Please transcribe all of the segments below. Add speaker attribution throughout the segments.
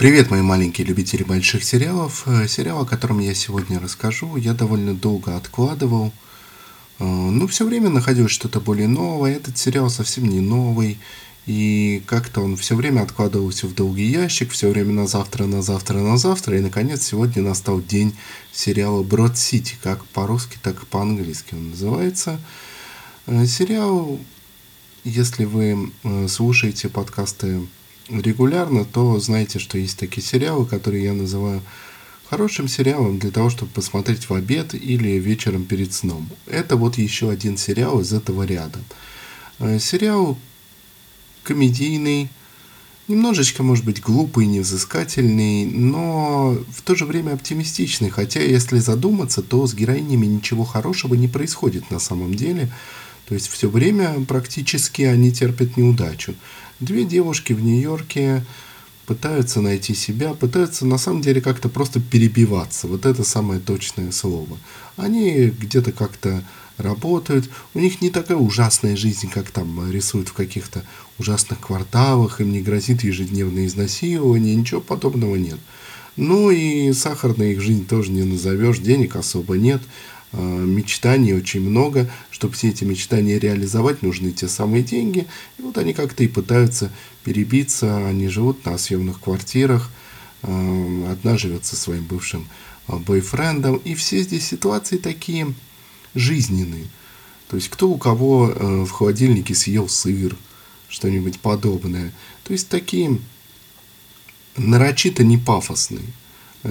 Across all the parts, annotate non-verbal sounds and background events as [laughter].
Speaker 1: Привет, мои маленькие любители больших сериалов. Э, сериал, о котором я сегодня расскажу, я довольно долго откладывал. Э, ну, все время находилось что-то более новое. Этот сериал совсем не новый. И как-то он все время откладывался в долгий ящик, все время на завтра, на завтра, на завтра. И, наконец, сегодня настал день сериала «Брод Сити», как по-русски, так и по-английски он называется. Э, сериал, если вы слушаете подкасты регулярно, то знаете, что есть такие сериалы, которые я называю хорошим сериалом для того, чтобы посмотреть в обед или вечером перед сном. Это вот еще один сериал из этого ряда. Э, сериал комедийный, немножечко, может быть, глупый, невзыскательный, но в то же время оптимистичный. Хотя, если задуматься, то с героинями ничего хорошего не происходит на самом деле. То есть все время практически они терпят неудачу. Две девушки в Нью-Йорке пытаются найти себя, пытаются на самом деле как-то просто перебиваться. Вот это самое точное слово. Они где-то как-то работают, у них не такая ужасная жизнь, как там рисуют в каких-то ужасных кварталах, им не грозит ежедневное изнасилование, ничего подобного нет. Ну и сахарная их жизнь тоже не назовешь, денег особо нет. Э, мечтаний очень много. Чтобы все эти мечтания реализовать, нужны те самые деньги. И вот они как-то и пытаются перебиться. Они живут на съемных квартирах. Э, одна живет со своим бывшим э, бойфрендом. И все здесь ситуации такие жизненные. То есть кто у кого в холодильнике съел сыр, что-нибудь подобное. То есть такие нарочито не пафосные.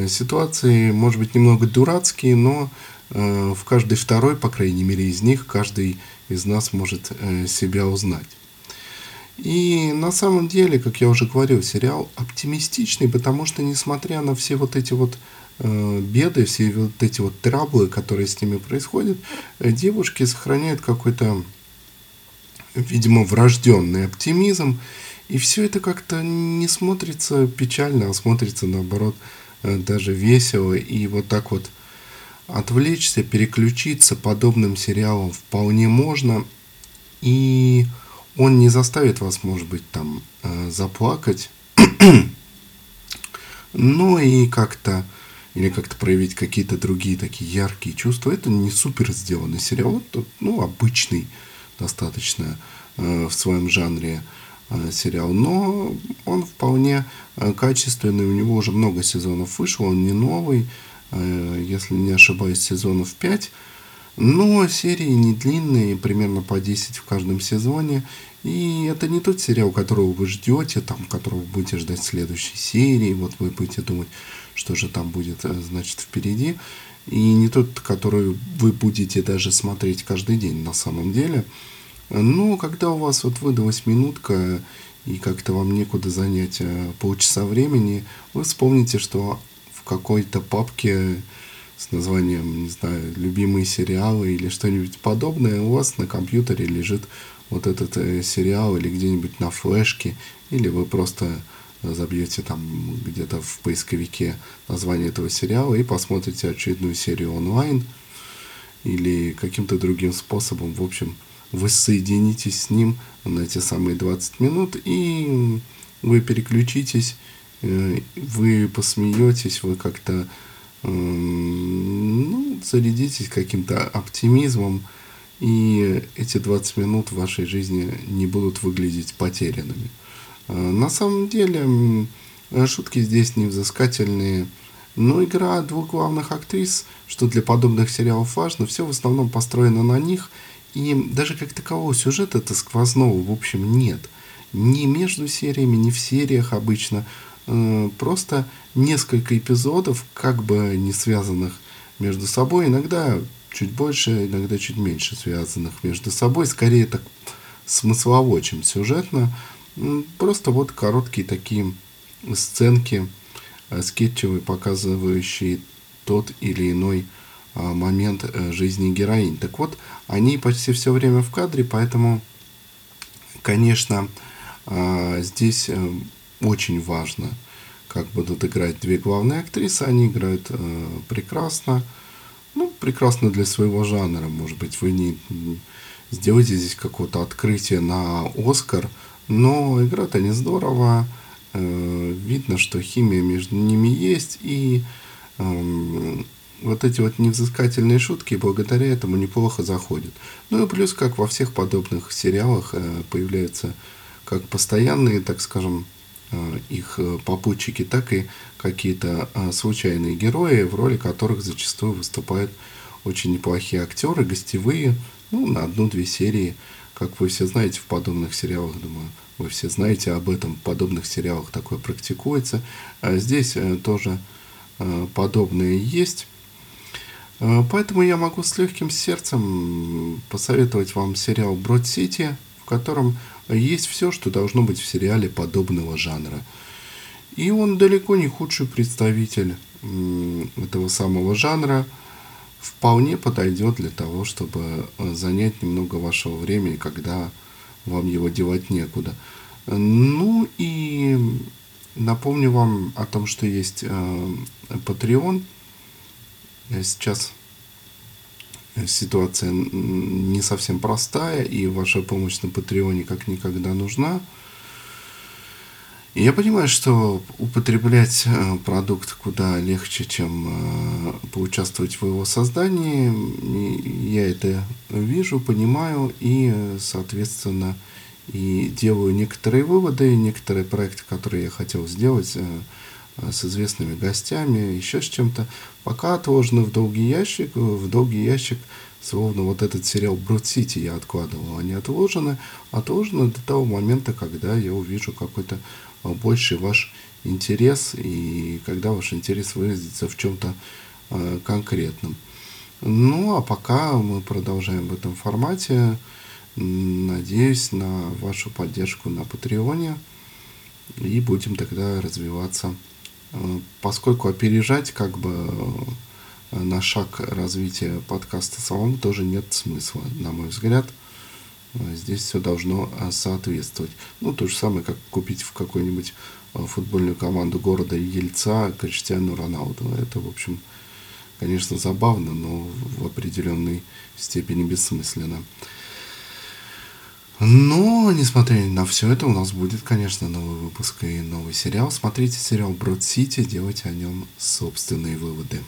Speaker 1: Ситуации, может быть, немного дурацкие, но в каждой второй, по крайней мере, из них каждый из нас может э, себя узнать. И на самом деле, как я уже говорил, сериал оптимистичный, потому что несмотря на все вот эти вот э, беды, все вот эти вот траблы, которые с ними происходят, девушки сохраняют какой-то, видимо, врожденный оптимизм, и все это как-то не смотрится печально, а смотрится наоборот даже весело, и вот так вот отвлечься, переключиться подобным сериалом вполне можно. И он не заставит вас, может быть, там э, заплакать, [clears throat] но и как-то или как-то проявить какие-то другие такие яркие чувства. Это не супер сделанный сериал, это ну, обычный достаточно э, в своем жанре э, сериал, но он вполне э, качественный, у него уже много сезонов вышло, он не новый, если не ошибаюсь, сезонов 5. Но серии не длинные, примерно по 10 в каждом сезоне. И это не тот сериал, которого вы ждете, там, которого вы будете ждать следующей серии. Вот вы будете думать, что же там будет, э, значит, впереди. И не тот, который вы будете даже смотреть каждый день на самом деле. Но когда у вас вот выдалась минутка, и как-то вам некуда занять э, полчаса времени, вы вспомните, что какой-то папке с названием, не знаю, любимые сериалы или что-нибудь подобное, у вас на компьютере лежит вот этот э, сериал или где-нибудь на флешке, или вы просто забьете там где-то в поисковике название этого сериала и посмотрите очередную серию онлайн или каким-то другим способом. В общем, вы соединитесь с ним на эти самые 20 минут и вы переключитесь вы посмеетесь, вы как-то ну, зарядитесь каким-то оптимизмом, и эти 20 минут в вашей жизни не будут выглядеть потерянными. Э, на самом деле, шутки здесь невзыскательные, но игра двух главных актрис, что для подобных сериалов важно, все в основном построено на них, и даже как такового сюжета-то сквозного, в общем, нет. Ни между сериями, ни в сериях обычно – Э, просто несколько эпизодов, как бы не связанных между собой, иногда чуть больше, иногда чуть меньше связанных между собой, скорее так смыслово, чем сюжетно. Просто вот короткие такие сценки, э, скетчевые, показывающие тот или иной а, момент э, жизни героинь. Так вот, они почти все время в кадре, поэтому, конечно, а, здесь очень важно, как будут играть две главные актрисы. Они играют э, прекрасно. Ну, прекрасно для своего жанра. Может быть, вы не сделаете здесь какое-то открытие на Оскар, но играют они здорово. Э, видно что химия между ними есть, и э, вот эти вот невзыскательные шутки благодаря этому неплохо заходят. Ну и плюс, как во всех подобных сериалах, э, появляются как постоянные, так скажем, их э, попутчики, так и какие-то случайные герои, в роли которых зачастую выступают очень неплохие актеры, гостевые, ну, на одну-две серии, как вы все знаете в подобных сериалах, думаю, вы все знаете об этом, в подобных сериалах такое практикуется. Здесь тоже подобное есть. Э, поэтому я могу с легким сердцем посоветовать вам сериал «Брод Сити», в котором есть все, что должно быть в сериале подобного жанра. И он далеко не худший представитель этого самого жанра. Вполне подойдет для того, чтобы э, занять немного вашего времени, когда вам его девать некуда. Ну и напомню вам о том, что есть э, Patreon – Сейчас ситуация не совсем простая, и ваша помощь на Патреоне как никогда нужна. И я понимаю, что употреблять э, продукт куда легче, чем э, поучаствовать в его создании. Я это вижу, понимаю и, соответственно, и делаю некоторые выводы, некоторые проекты, которые я хотел сделать, э, с известными гостями, еще с чем-то, пока отложено в долгий ящик, в долгий ящик, словно вот этот сериал Брод Сити я откладывал, они отложены, отложены до того момента, когда я увижу какой-то э, больший ваш интерес, и когда ваш интерес выразится в чем-то э, конкретном. Ну, а пока мы продолжаем в этом формате. Надеюсь на вашу поддержку на Патреоне. И будем тогда развиваться Э, поскольку опережать как бы э, на шаг развития подкаста самому тоже нет смысла, на мой взгляд. Э, здесь все должно соответствовать. Ну, то же самое, как купить в какую-нибудь футбольную команду города Ельца Криштиану Роналду. Это, в общем, конечно, забавно, но в определенной степени бессмысленно. Но, несмотря на все это, у нас будет, конечно, новый выпуск и новый сериал. Смотрите сериал Брод Сити, делайте о нем собственные выводы.